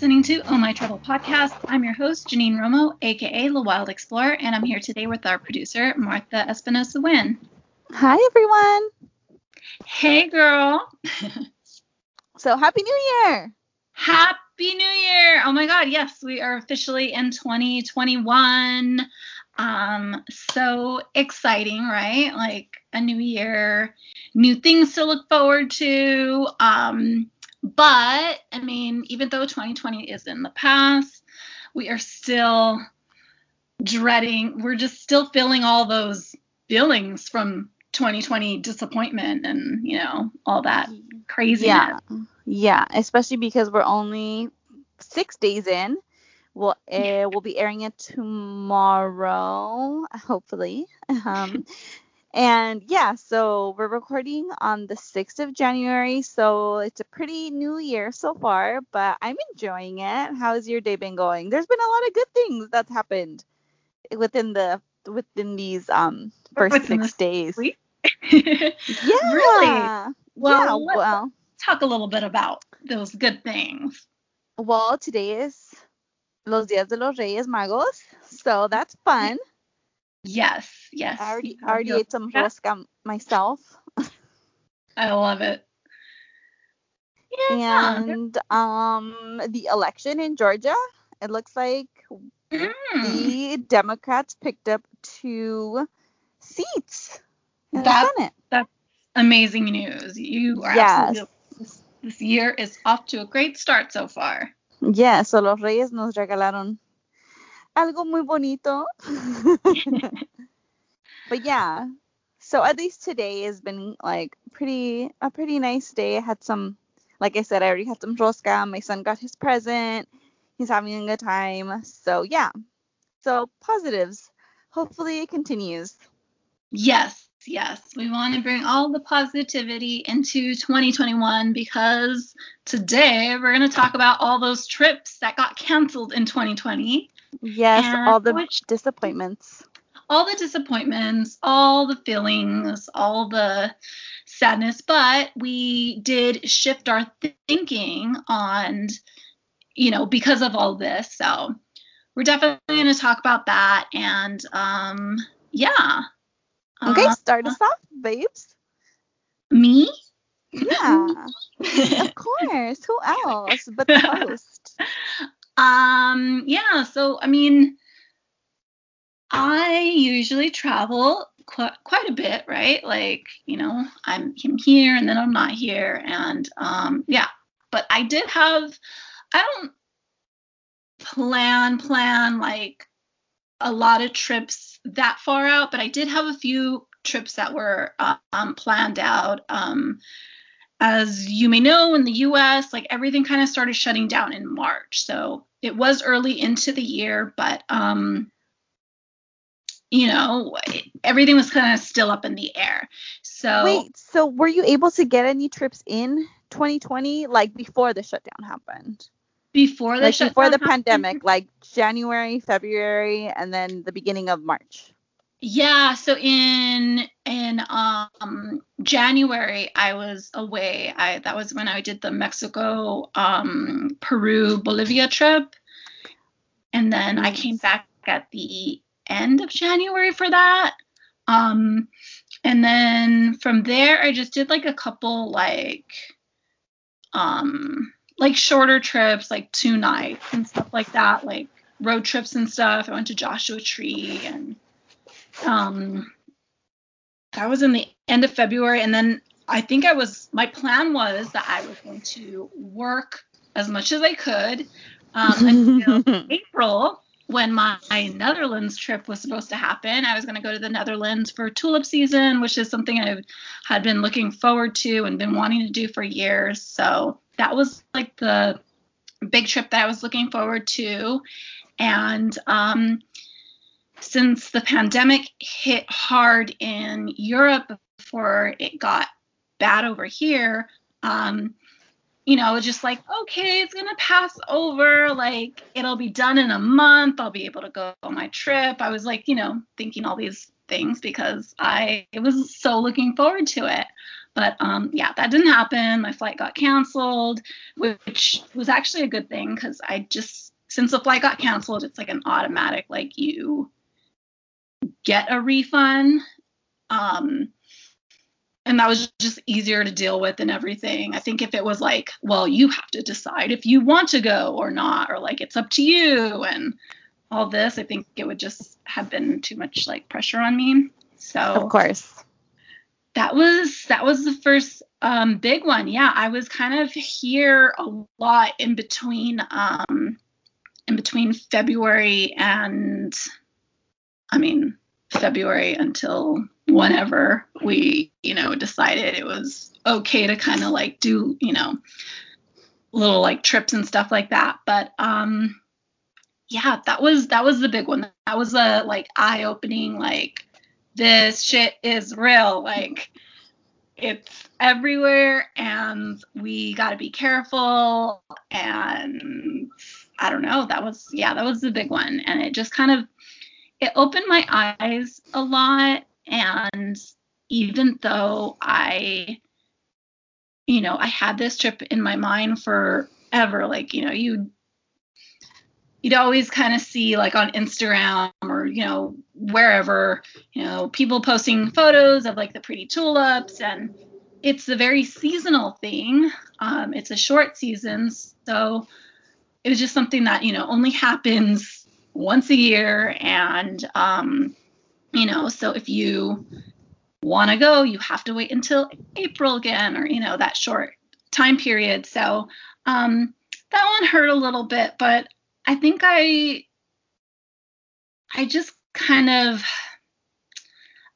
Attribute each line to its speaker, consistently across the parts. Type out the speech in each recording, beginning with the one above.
Speaker 1: listening to Oh My Travel Podcast. I'm your host, Janine Romo, aka The Wild Explorer, and I'm here today with our producer, Martha Espinosa Wynn.
Speaker 2: Hi, everyone.
Speaker 1: Hey, girl.
Speaker 2: so, Happy New Year.
Speaker 1: Happy New Year. Oh my God, yes, we are officially in 2021. Um, so exciting, right? Like a new year, new things to look forward to. Um, but I mean, even though 2020 is in the past, we are still dreading, we're just still feeling all those feelings from 2020 disappointment and, you know, all that craziness.
Speaker 2: Yeah. Yeah, especially because we're only six days in. We'll, uh, we'll be airing it tomorrow, hopefully. Um, and yeah, so we're recording on the 6th of January. So it's a pretty new year so far, but I'm enjoying it. How's your day been going? There's been a lot of good things that's happened within the within these um first within six days.
Speaker 1: yeah. Really? Well, yeah, well, talk a little bit about those good things.
Speaker 2: Well, today is Los Días de los Reyes Magos, so that's fun.
Speaker 1: Yes, yes.
Speaker 2: I already, I already ate some rosca myself.
Speaker 1: I love it.
Speaker 2: Yeah. And um, the election in Georgia, it looks like mm. the Democrats picked up two seats in
Speaker 1: that, the Senate. That's amazing news. You are yes. absolutely. This, this year is off to a great start so far.
Speaker 2: Yeah, so los Reyes nos regalaron algo muy bonito. but yeah, so at least today has been like pretty a pretty nice day. I had some, like I said, I already had some rosca. My son got his present. He's having a good time. So yeah, so positives. Hopefully it continues.
Speaker 1: Yes, yes. We want to bring all the positivity into 2021 because today we're going to talk about all those trips that got canceled in 2020.
Speaker 2: Yes, and all the which, disappointments.
Speaker 1: All the disappointments, all the feelings, all the sadness, but we did shift our thinking on, you know, because of all this. So we're definitely going to talk about that. And um, yeah.
Speaker 2: Okay, uh, start us off, babes.
Speaker 1: Me?
Speaker 2: Yeah, of course. Who else but the host?
Speaker 1: Um, yeah, so I mean, I usually travel quite quite a bit, right? Like, you know, I'm, I'm here and then I'm not here, and um, yeah. But I did have, I don't plan plan like a lot of trips that far out, but I did have a few trips that were um, planned out. Um, as you may know, in the US, like everything kind of started shutting down in March. So it was early into the year, but um, you know, everything was kind of still up in the air. So
Speaker 2: wait, so were you able to get any trips in 2020, like before the shutdown happened?
Speaker 1: Before the
Speaker 2: like before the happened? pandemic, like January, February, and then the beginning of March.
Speaker 1: Yeah, so in in um January I was away. I that was when I did the Mexico, um, Peru, Bolivia trip. And then I came back at the end of January for that. Um and then from there I just did like a couple like um like shorter trips, like two nights and stuff like that, like road trips and stuff. I went to Joshua Tree and um, that was in the end of February, and then I think I was my plan was that I was going to work as much as I could um, until April when my Netherlands trip was supposed to happen. I was going to go to the Netherlands for tulip season, which is something I had been looking forward to and been wanting to do for years. So that was like the big trip that I was looking forward to. And um, since the pandemic hit hard in Europe before it got bad over here, um, you know, just like, okay, it's gonna pass over, like it'll be done in a month, I'll be able to go on my trip. I was like, you know, thinking all these things because I was so looking forward to it. But um, yeah, that didn't happen. My flight got canceled, which was actually a good thing because I just since the flight got canceled, it's like an automatic like you get a refund. Um, and that was just easier to deal with and everything. I think if it was like, well, you have to decide if you want to go or not, or like it's up to you and all this, I think it would just have been too much like pressure on me. So
Speaker 2: of course
Speaker 1: that was that was the first um, big one. Yeah, I was kind of here a lot in between um, in between February and I mean February until whenever we you know decided it was okay to kind of like do you know little like trips and stuff like that. But um yeah, that was that was the big one. That was a like eye opening like this shit is real. Like it's everywhere and we got to be careful and I don't know, that was yeah, that was the big one and it just kind of it opened my eyes a lot and even though I you know, I had this trip in my mind forever like, you know, you you'd always kind of see like on Instagram or you know wherever you know people posting photos of like the pretty tulips and it's a very seasonal thing. Um, it's a short season, so it was just something that you know only happens once a year and um, you know so if you want to go you have to wait until April again or you know that short time period so um, that one hurt a little bit but I think I I just kind of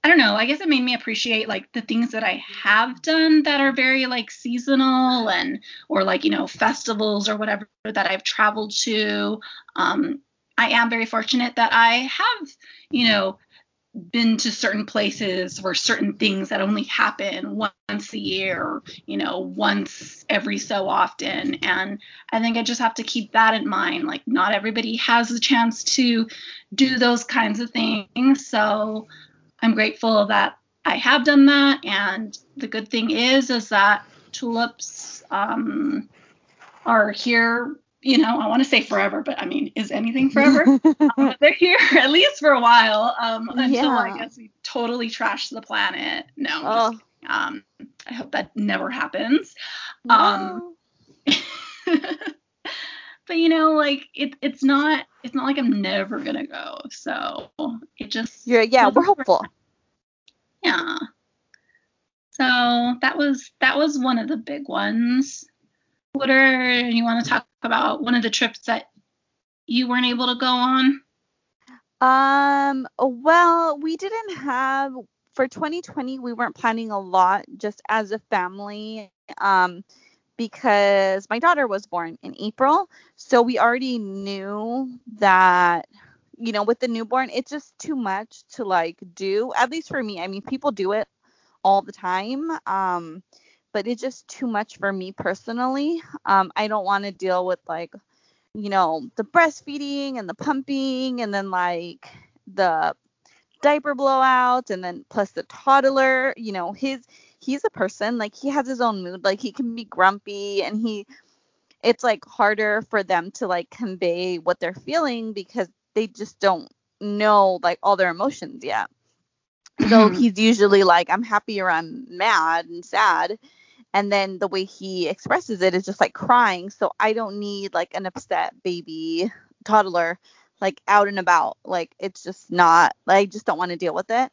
Speaker 1: I don't know, I guess it made me appreciate like the things that I have done that are very like seasonal and or like, you know, festivals or whatever that I've traveled to. Um I am very fortunate that I have, you know, been to certain places where certain things that only happen once a year, you know, once every so often. And I think I just have to keep that in mind. Like, not everybody has the chance to do those kinds of things. So I'm grateful that I have done that. And the good thing is, is that tulips um, are here you know, I want to say forever, but I mean, is anything forever? uh, they're here at least for a while um, until yeah. I guess we totally trash the planet. No, oh. um, I hope that never happens. No. Um, but you know, like it, it's not, it's not like I'm never gonna go. So it just,
Speaker 2: yeah, yeah, we're hopeful.
Speaker 1: Yeah. So that was that was one of the big ones. What are you want to talk about? One of the trips that you weren't able to go on?
Speaker 2: Um, well, we didn't have for 2020 we weren't planning a lot just as a family um because my daughter was born in April, so we already knew that you know with the newborn it's just too much to like do at least for me. I mean, people do it all the time. Um but it's just too much for me personally. Um, I don't want to deal with like, you know, the breastfeeding and the pumping and then like the diaper blowouts and then plus the toddler, you know, his he's a person like he has his own mood, like he can be grumpy and he it's like harder for them to like convey what they're feeling because they just don't know like all their emotions yet. So he's usually like I'm happy or I'm mad and sad and then the way he expresses it is just like crying. So i don't need like an upset baby toddler like out and about. Like it's just not i just don't want to deal with it.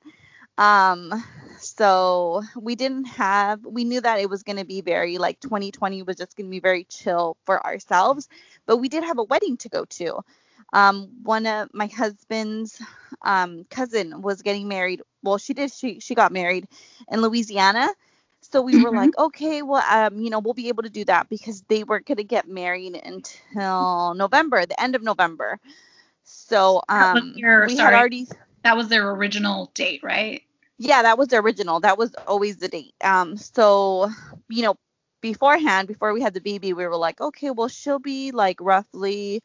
Speaker 2: Um so we didn't have we knew that it was going to be very like 2020 was just going to be very chill for ourselves but we did have a wedding to go to. Um one of my husband's um cousin was getting married. Well she did she she got married in louisiana so we mm-hmm. were like, okay, well, um, you know, we'll be able to do that because they weren't going to get married until November, the end of November. So um,
Speaker 1: your, we sorry, had already. That was their original date, right?
Speaker 2: Yeah, that was the original. That was always the date. Um, so you know, beforehand, before we had the baby, we were like, okay, well, she'll be like roughly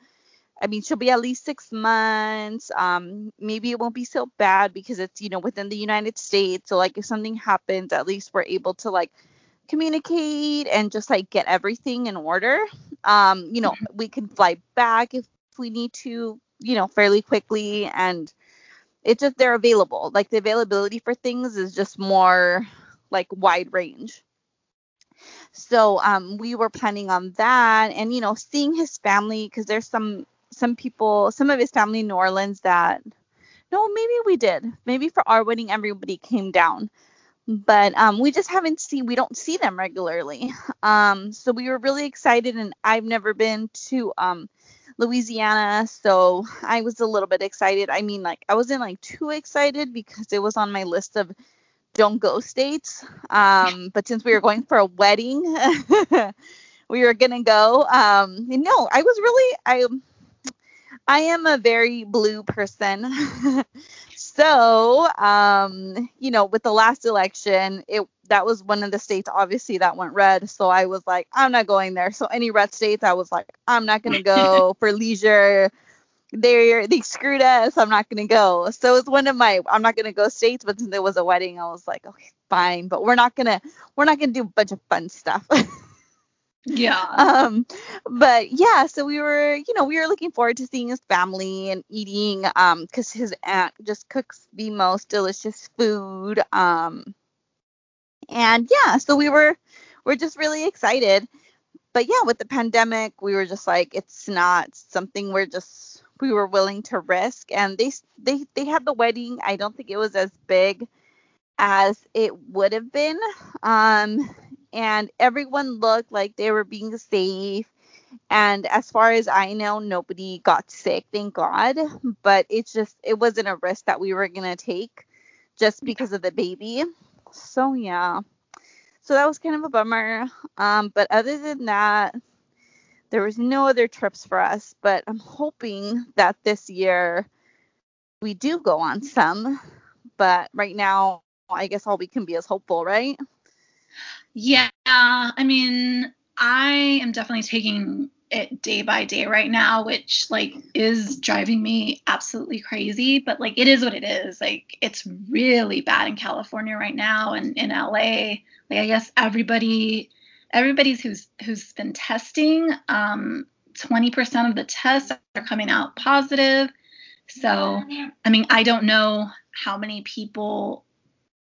Speaker 2: I mean, she'll be at least six months. Um, maybe it won't be so bad because it's, you know, within the United States. So, like, if something happens, at least we're able to, like, communicate and just, like, get everything in order. Um, you know, mm-hmm. we can fly back if we need to, you know, fairly quickly. And it's just they're available. Like, the availability for things is just more, like, wide range. So um, we were planning on that, and you know, seeing his family because there's some some people, some of his family in New Orleans that no, maybe we did. Maybe for our wedding, everybody came down, but um, we just haven't seen. We don't see them regularly. Um, so we were really excited, and I've never been to um, Louisiana, so I was a little bit excited. I mean, like I wasn't like too excited because it was on my list of don't go states. Um, but since we were going for a wedding, we were gonna go. Um, no, I was really I I am a very blue person. so, um, you know, with the last election, it that was one of the states obviously that went red. So I was like, I'm not going there. So any red states, I was like, I'm not gonna go for leisure they they screwed us. I'm not gonna go. So it's one of my I'm not gonna go states, but since there was a wedding, I was like, okay, fine. But we're not gonna we're not gonna do a bunch of fun stuff.
Speaker 1: yeah.
Speaker 2: Um, but yeah, so we were, you know, we were looking forward to seeing his family and eating, um, because his aunt just cooks the most delicious food. Um, and yeah, so we were we're just really excited. But yeah, with the pandemic, we were just like, it's not something we're just we were willing to risk and they they they had the wedding i don't think it was as big as it would have been um and everyone looked like they were being safe. And as far as i know nobody got sick thank god. But it's just it wasn't a risk that we were going to take just because of the baby. So yeah. So that was kind of a bummer. Um but other than that there was no other trips for us, but I'm hoping that this year we do go on some. But right now, I guess all we can be is hopeful, right?
Speaker 1: Yeah, I mean, I am definitely taking it day by day right now, which like is driving me absolutely crazy. But like it is what it is. Like it's really bad in California right now and in LA. Like I guess everybody everybody's who's who's been testing, um, 20% of the tests are coming out positive. So, I mean, I don't know how many people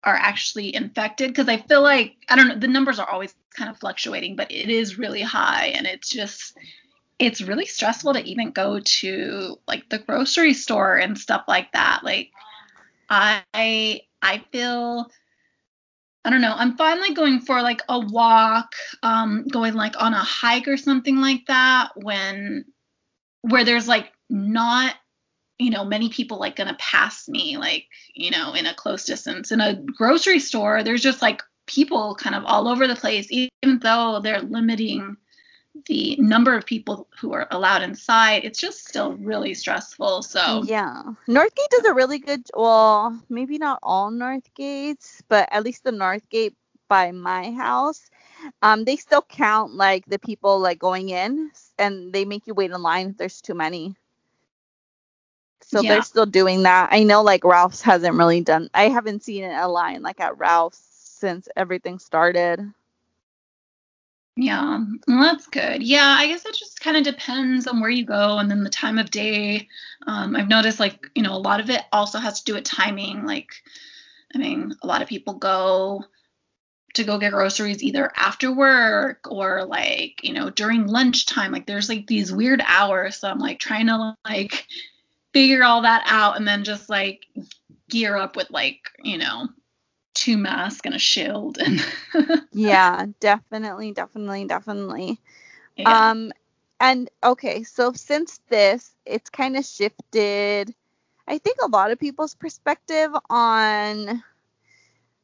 Speaker 1: are actually infected because I feel like I don't know the numbers are always kind of fluctuating, but it is really high and it's just it's really stressful to even go to like the grocery store and stuff like that. Like I I feel I don't know. I'm finally going for like a walk, um, going like on a hike or something like that when where there's like not, you know, many people like gonna pass me, like, you know, in a close distance. In a grocery store, there's just like people kind of all over the place, even though they're limiting the number of people who are allowed inside, it's just still really stressful. So
Speaker 2: yeah, Northgate does a really good. Well, maybe not all Northgates, but at least the Northgate by my house, um, they still count like the people like going in, and they make you wait in line if there's too many. So yeah. they're still doing that. I know like Ralph's hasn't really done. I haven't seen a line like at Ralph's since everything started.
Speaker 1: Yeah, that's good. Yeah, I guess it just kind of depends on where you go and then the time of day. Um, I've noticed, like, you know, a lot of it also has to do with timing. Like, I mean, a lot of people go to go get groceries either after work or like, you know, during lunchtime. Like, there's like these weird hours. So I'm like trying to like figure all that out and then just like gear up with like, you know, two masks and a shield and
Speaker 2: yeah definitely definitely definitely yeah. um and okay so since this it's kind of shifted i think a lot of people's perspective on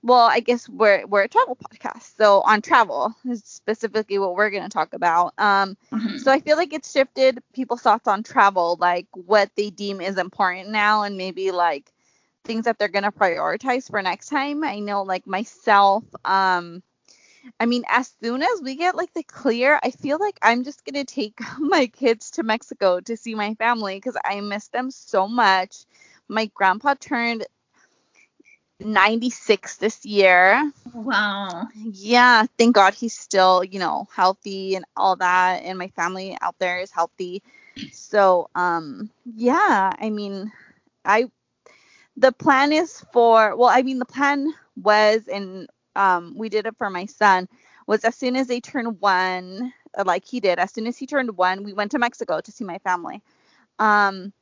Speaker 2: well i guess we're we're a travel podcast so on travel is specifically what we're going to talk about um mm-hmm. so i feel like it's shifted people's thoughts on travel like what they deem is important now and maybe like things that they're going to prioritize for next time. I know like myself, um, I mean, as soon as we get like the clear, I feel like I'm just gonna take my kids to Mexico to see my family because I miss them so much. My grandpa turned 96 this year.
Speaker 1: Wow.
Speaker 2: Yeah, thank God he's still, you know, healthy and all that and my family out there is healthy. So, um yeah, I mean, I the plan is for well, I mean the plan was and um we did it for my son was as soon as they turned 1, like he did, as soon as he turned 1, we went to Mexico to see my family. Um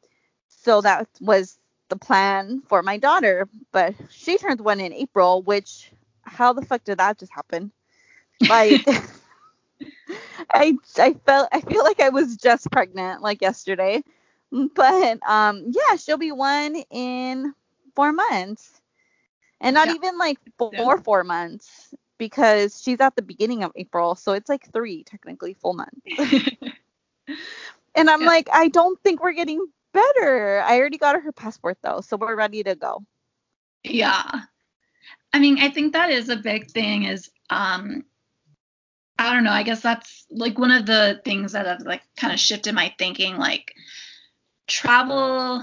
Speaker 2: so that was the plan for my daughter, but she turns one in April, which how the fuck did that just happen? Like I I felt I feel like I was just pregnant like yesterday. But um yeah, she'll be one in 4 months. And not yeah. even like four four months because she's at the beginning of April, so it's like 3 technically full months. and I'm yeah. like I don't think we're getting better. I already got her passport though, so we're ready to go.
Speaker 1: Yeah. I mean, I think that is a big thing is um I don't know, I guess that's like one of the things that have like kind of shifted my thinking like travel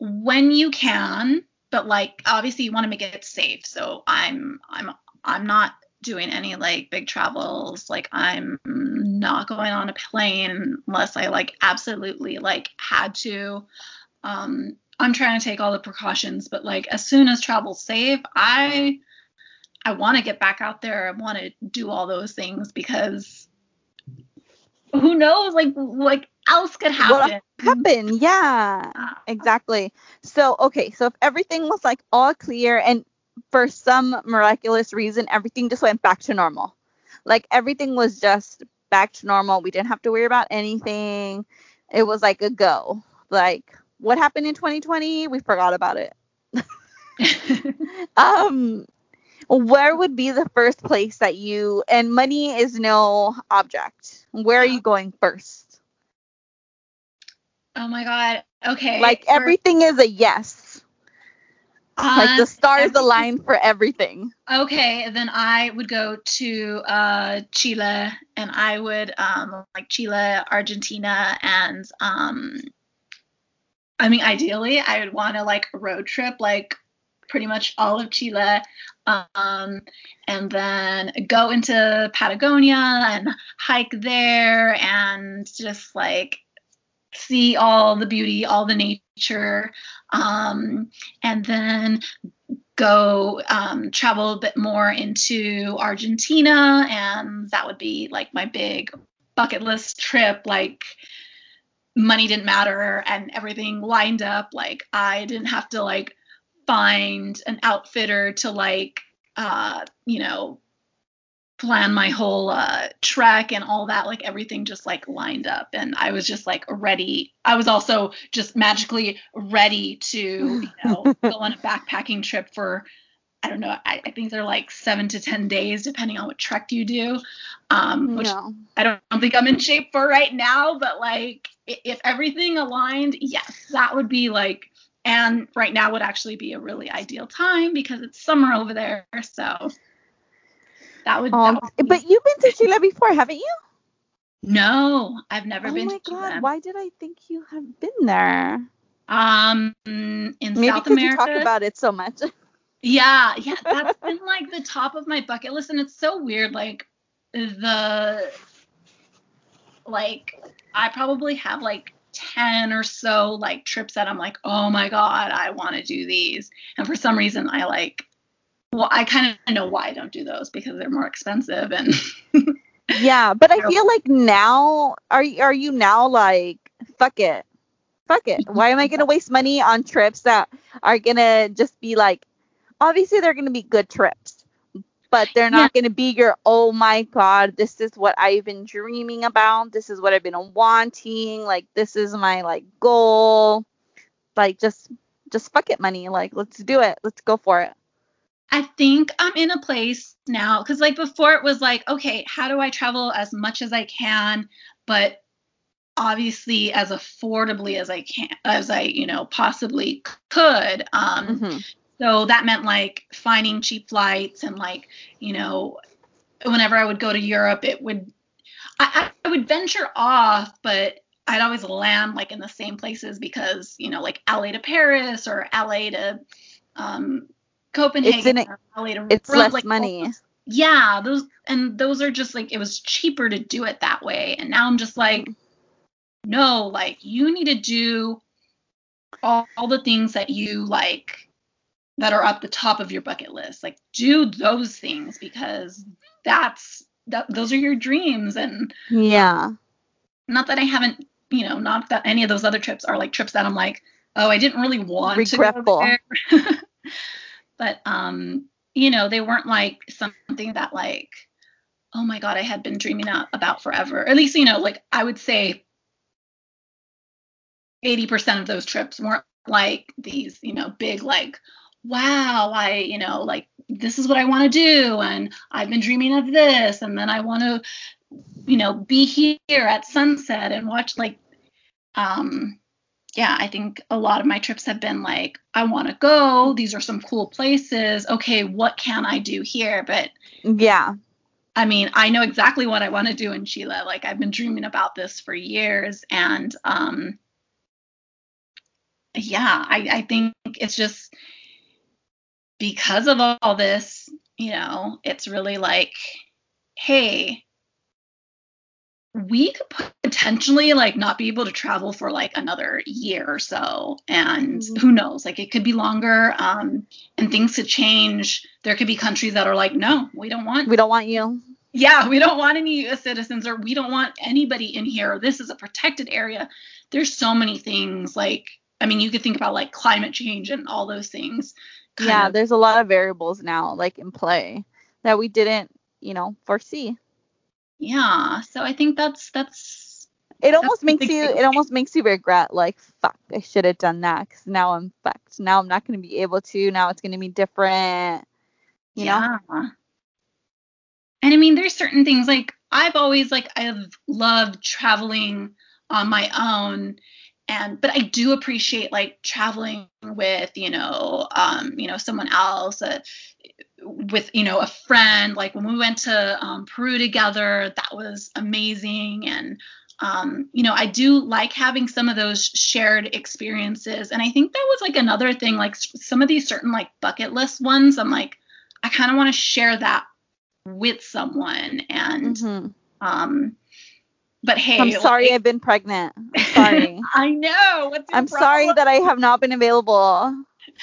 Speaker 1: when you can, but like obviously you want to make it safe. So I'm I'm I'm not doing any like big travels. Like I'm not going on a plane unless I like absolutely like had to. Um, I'm trying to take all the precautions, but like as soon as travel's safe, I I want to get back out there. I want to do all those things because who knows like like else could happen. What
Speaker 2: happen? Yeah, exactly. So okay, so if everything was like all clear and for some miraculous reason, everything just went back to normal. Like everything was just back to normal. We didn't have to worry about anything. It was like a go. Like what happened in 2020? We forgot about it. um, where would be the first place that you and money is no object. Where are you going first?
Speaker 1: Oh my god. Okay.
Speaker 2: Like everything is a yes like the stars align for everything.
Speaker 1: Okay, then I would go to uh, Chile, and I would um, like Chile, Argentina, and um, I mean, ideally, I would want to like road trip like pretty much all of Chile, um, and then go into Patagonia and hike there, and just like see all the beauty, all the nature, um, and then go um, travel a bit more into Argentina, and that would be like my big bucket list trip. Like money didn't matter and everything lined up. Like I didn't have to like find an outfitter to like uh, you know plan my whole uh, trek and all that like everything just like lined up. And i was just like ready. I was also just magically ready to you know go on a backpacking trip for i don't know I, I, think they're like seven to ten days depending on what trek you do. Um which no. i don't, don't think i'm in shape for right now but like if everything aligned yes that would be like and right now would actually be a really ideal time because it's summer over there so that would. Um, that
Speaker 2: would but you've been to Chile before, haven't you?
Speaker 1: No, I've never oh been. Oh my
Speaker 2: god! Chile. Why did I think you have been there?
Speaker 1: Um, in
Speaker 2: Maybe
Speaker 1: South America.
Speaker 2: you talk about it so much.
Speaker 1: Yeah, yeah, that's been like the top of my bucket list, and it's so weird. Like the, like I probably have like 10 or so like trips that I'm like, oh my God, I want to do these. And for some reason, I like well, I kind of know why I don't do those because they're more expensive and.
Speaker 2: yeah, but I feel like now are are you now like fuck it, fuck it. Why am I gonna waste money on trips that are gonna just be like, obviously they're gonna be good trips, but they're not yeah. gonna be your oh my god, this is what I've been dreaming about. This is what I've been wanting. Like this is my like goal. Like just just fuck it money. Like let's do it. Let's go for it.
Speaker 1: I think I'm in a place now because like before it was like, okay, how do I travel as much as I can, but obviously as affordably as I can, as I you know possibly could. Um, mm-hmm. So that meant like finding cheap flights and like you know whenever I would go to Europe, it would I, I would venture off, but I'd always land like in the same places because you know like LA to Paris or LA to um, Copenhagen
Speaker 2: It's in
Speaker 1: or LA
Speaker 2: It's less
Speaker 1: like,
Speaker 2: money.
Speaker 1: yeah those and those are just like it was cheaper to do it that way and now i'm just like mm-hmm. no like you need to do all, all the things that you like that are up the top of your bucket list like do those things because that's that those are your dreams and
Speaker 2: Yeah.
Speaker 1: not that i haven't you know not that any of those other trips are like trips that i'm like oh i didn't really want
Speaker 2: Regretful.
Speaker 1: to go there but um you know they weren't like something that like oh my god i had been dreaming about forever. At least you know like i would say 80% of those trips weren't like these you know big like wow i you know like this is what i want to do and i've been dreaming of this and then i want to you know be here at sunset and watch like um yeah i think a lot of my trips have been like i want to go these are some cool places okay what can i do here but
Speaker 2: Yeah.
Speaker 1: I mean, I know exactly what I want to do in Chile. Like I've been dreaming about this for years and um yeah, I I think it's just because of all this, you know, it's really like hey, we could potentially like not be able to travel for like another year or so and
Speaker 2: Mhm.
Speaker 1: who knows like it could be longer um and things could change there could be countries that are like no we don't want
Speaker 2: We don't want you.
Speaker 1: yeah, we don't want any U.S. citizens or we don't want anybody in here. This is a protected area. There's so many things like I mean, you could think about like climate change and all those things.
Speaker 2: Yeah,
Speaker 1: of-
Speaker 2: there's a lot of variables now, like in play, that we didn't, you know, foresee.
Speaker 1: Yeah. So I think that's that's
Speaker 2: It almost makes you.
Speaker 1: thing.
Speaker 2: It almost makes you regret, like, fuck, I should have done that, because now I'm fucked. Now I'm not going to be able to. Now it's going to be different. You know.
Speaker 1: yeah. And I mean, there's certain things like I've always like I've loved traveling on my own and but I do appreciate like traveling with, you know, um, you know, someone else, uh, with, you know, a friend. Like when we went to um, Peru together, that was amazing and um, you know, I do like having some of those shared experiences. And I think that was like another thing, like some of these certain like bucket list ones, I'm like, I kind of want to share that with someone. And,
Speaker 2: Mhm.
Speaker 1: um, but hey,
Speaker 2: I'm sorry
Speaker 1: like-
Speaker 2: I've been pregnant. I'm sorry.
Speaker 1: I know. What's
Speaker 2: I'm sorry that I have not been available.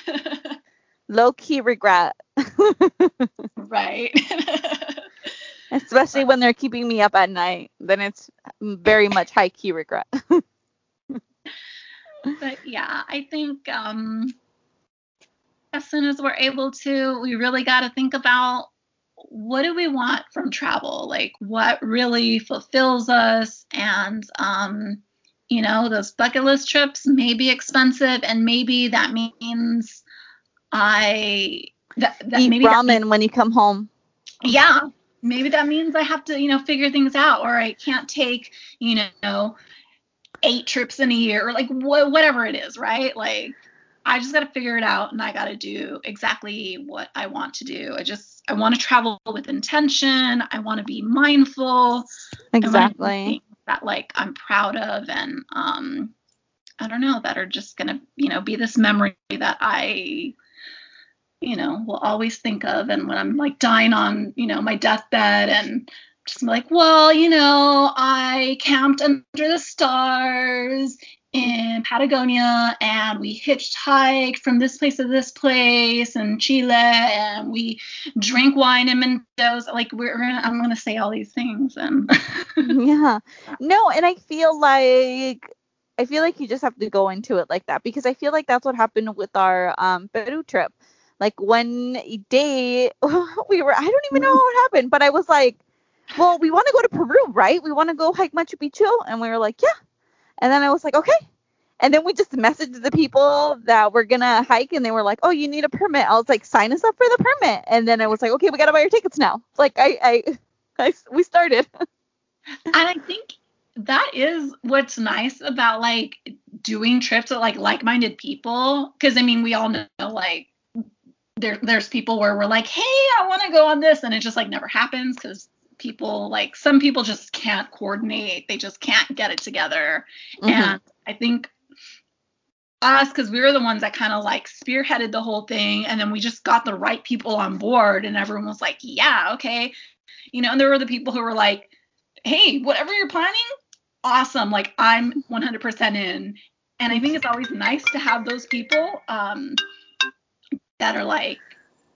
Speaker 2: Low key regret.
Speaker 1: Right.
Speaker 2: Especially when they're keeping me up at night. Then it's very much high key regret.
Speaker 1: but yeah, I think um, as soon as we're able to, we really got to think about what do we want from travel? Like what really fulfills us? And, um, you know, those bucket list trips may be expensive, and maybe that means I that, that
Speaker 2: Eat
Speaker 1: maybe that
Speaker 2: ramen when you come home.
Speaker 1: yeah maybe that means i have to you know figure things out or i can't take you know eight trips in a year or like wh- whatever it is right like i just got to figure it out and i got to do exactly what i want to do i just i want to travel with intention i want to be mindful I wanna do
Speaker 2: Exactly.
Speaker 1: that like i'm proud of and um i don't know that are just gonna you know be this memory that i you know will always think of and when i'm like dying on you know my deathbed and just like well you know i camped under the stars in patagonia and we hitchhiked from this place to this place in chile and we drank wine in mendoza like we're gonna i'm gonna say all these things and
Speaker 2: yeah. No, and I feel like I feel like you just have to go into it like that because I feel like that's what happened with our um Peru trip. Like one day we were I don't even know what happened, but I was like, Well, we want to go to Peru, right? We want to go hike Machu Picchu and we were like, Yeah. And then I was like, Okay. And then we just messaged the people that we're gonna hike and they were like, Oh, you need a permit. I was like, sign us up for the permit. And then I was like, Okay, we gotta buy our tickets now. Like I I, I we started.
Speaker 1: and I think that is what's nice about like doing trips with like like-minded people because I mean we all know like there there's people where we're like, hey, I want to go on this, and it just like never happens because people like some people just can't coordinate. They just can't get it together. Mm-hmm. and i think us because we were the ones that kind of like spearheaded the whole thing and then we just got the right people on board and everyone was like yeah okay. You know and there were the people who were like hey whatever you're planning awesome like i'm 100% in. And i think it's always nice to have those people um, that are like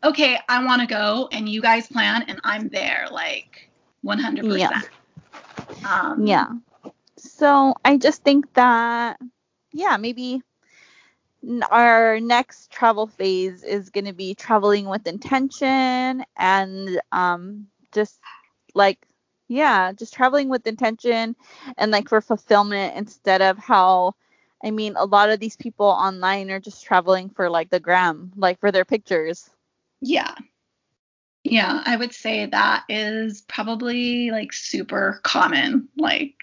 Speaker 1: okay i want to go and you guys plan and i'm there like 100%
Speaker 2: yeah. Um, yeah so i just think that yeah maybe our next travel phase is going to be traveling with intention and um, just like yeah just traveling with intention and like for fulfillment instead of how i mean a lot of these people online are just traveling for like the gram like for their pictures
Speaker 1: yeah yeah i would say that is probably like super common like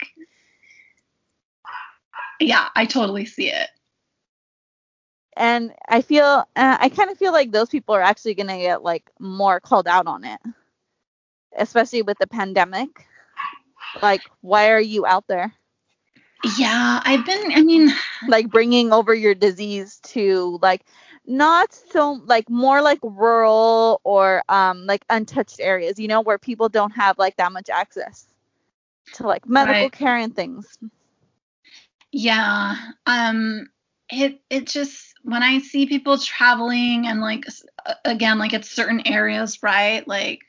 Speaker 1: yeah i totally see it
Speaker 2: and I feel uh, I kind of feel like those people are actually going to get like more called out on it, especially with the pandemic. Like, why are you out there?
Speaker 1: Yeah, I've been. I mean,
Speaker 2: like bringing over your disease to like not so like more like rural or um like untouched areas, you know, where people don't have like that much access to like medical right. care and things.
Speaker 1: Yeah. Um it it just when I see people traveling and like again like it's certain areas, right? Like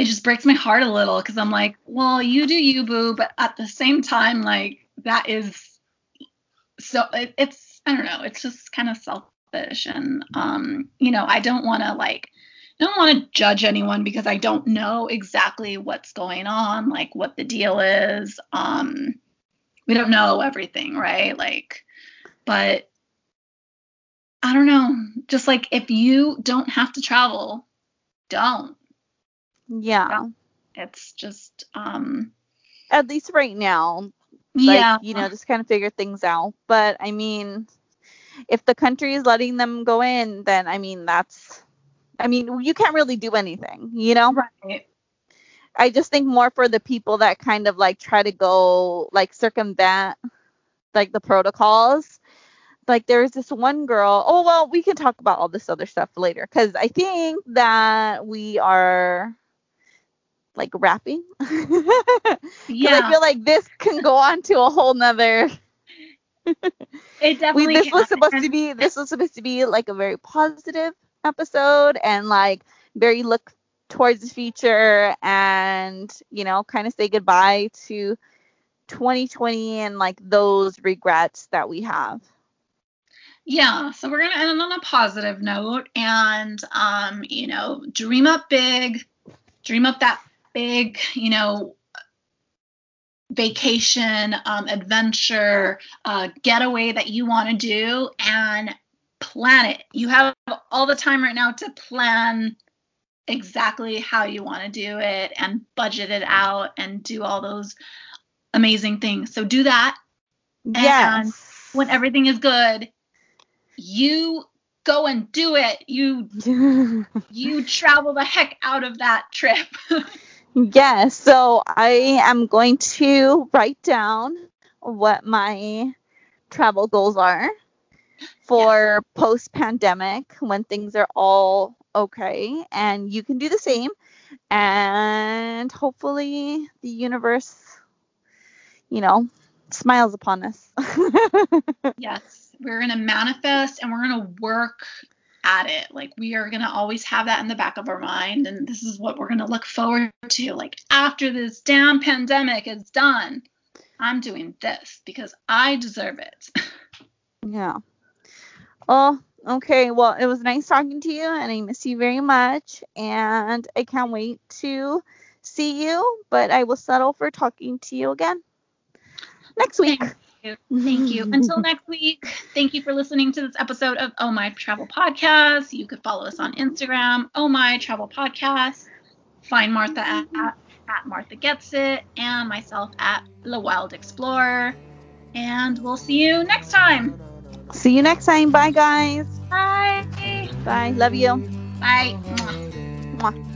Speaker 1: it just breaks my heart a little because I'm like, well, you do you, boo, but at the same time, like that is so it, it's I don't know, it's just kind of selfish and um, you know, I don't want to like I don't want to judge anyone because I don't know exactly what's going on, like what the deal is. Um, we don't know everything, right? Like, but I don't know. Just like if you don't have to travel, don't.
Speaker 2: Yeah.
Speaker 1: It's just um
Speaker 2: at least right now. Like, yeah. you know, just kind of figure things out. But I mean, if the country is letting them go in, then I mean that's I mean, you can't really do anything, you know?
Speaker 1: Right.
Speaker 2: I just think more for the people that kind of like try to go like circumvent like the protocols like there's this one girl oh well we can talk about all this other stuff later because i think that we are like rapping? Yeah i feel like this can go on to a whole nother
Speaker 1: it definitely
Speaker 2: we, this was supposed to be this was supposed to be like a very positive episode and like very look towards the future and you know kind of say goodbye to 2020 and like those regrets that we have.
Speaker 1: Yeah, so we're going to end on a positive note and, um, you know, dream up big, dream up that big, you know, vacation, um, adventure, uh, getaway that you want to do and plan it. You have all the time right now to plan exactly how you want to do it and budget it out and do all those amazing things. So do that.
Speaker 2: Yes. And
Speaker 1: when everything is good, you go and do it. You you travel the heck out of that trip.
Speaker 2: yes, so I am going to write down what my travel goals are for yes. post pandemic when things are all okay and you can do the same and hopefully the universe you know smiles upon us.
Speaker 1: yes we're going to manifest and we're going to work at it. Like we are going to always have that in the back of our mind and this is what we're going to look forward to. Like after this damn pandemic is done, I'm doing this because I deserve it.
Speaker 2: yeah. Oh, okay. Well, it was nice talking to you and I miss you very much and I can't wait to see you, but I will settle for talking to you again next week.
Speaker 1: You. Thank you. Until next week, thank you for listening to this episode of Oh My Travel Podcast. You could follow us on Instagram, Oh My Travel Podcast. Find Martha at, at, at Martha Gets It and myself at The Wild Explorer. And we'll see you next time.
Speaker 2: See you next time. Bye, guys.
Speaker 1: Bye.
Speaker 2: Bye. Love you.
Speaker 1: Bye. Mwah.
Speaker 2: Mwah.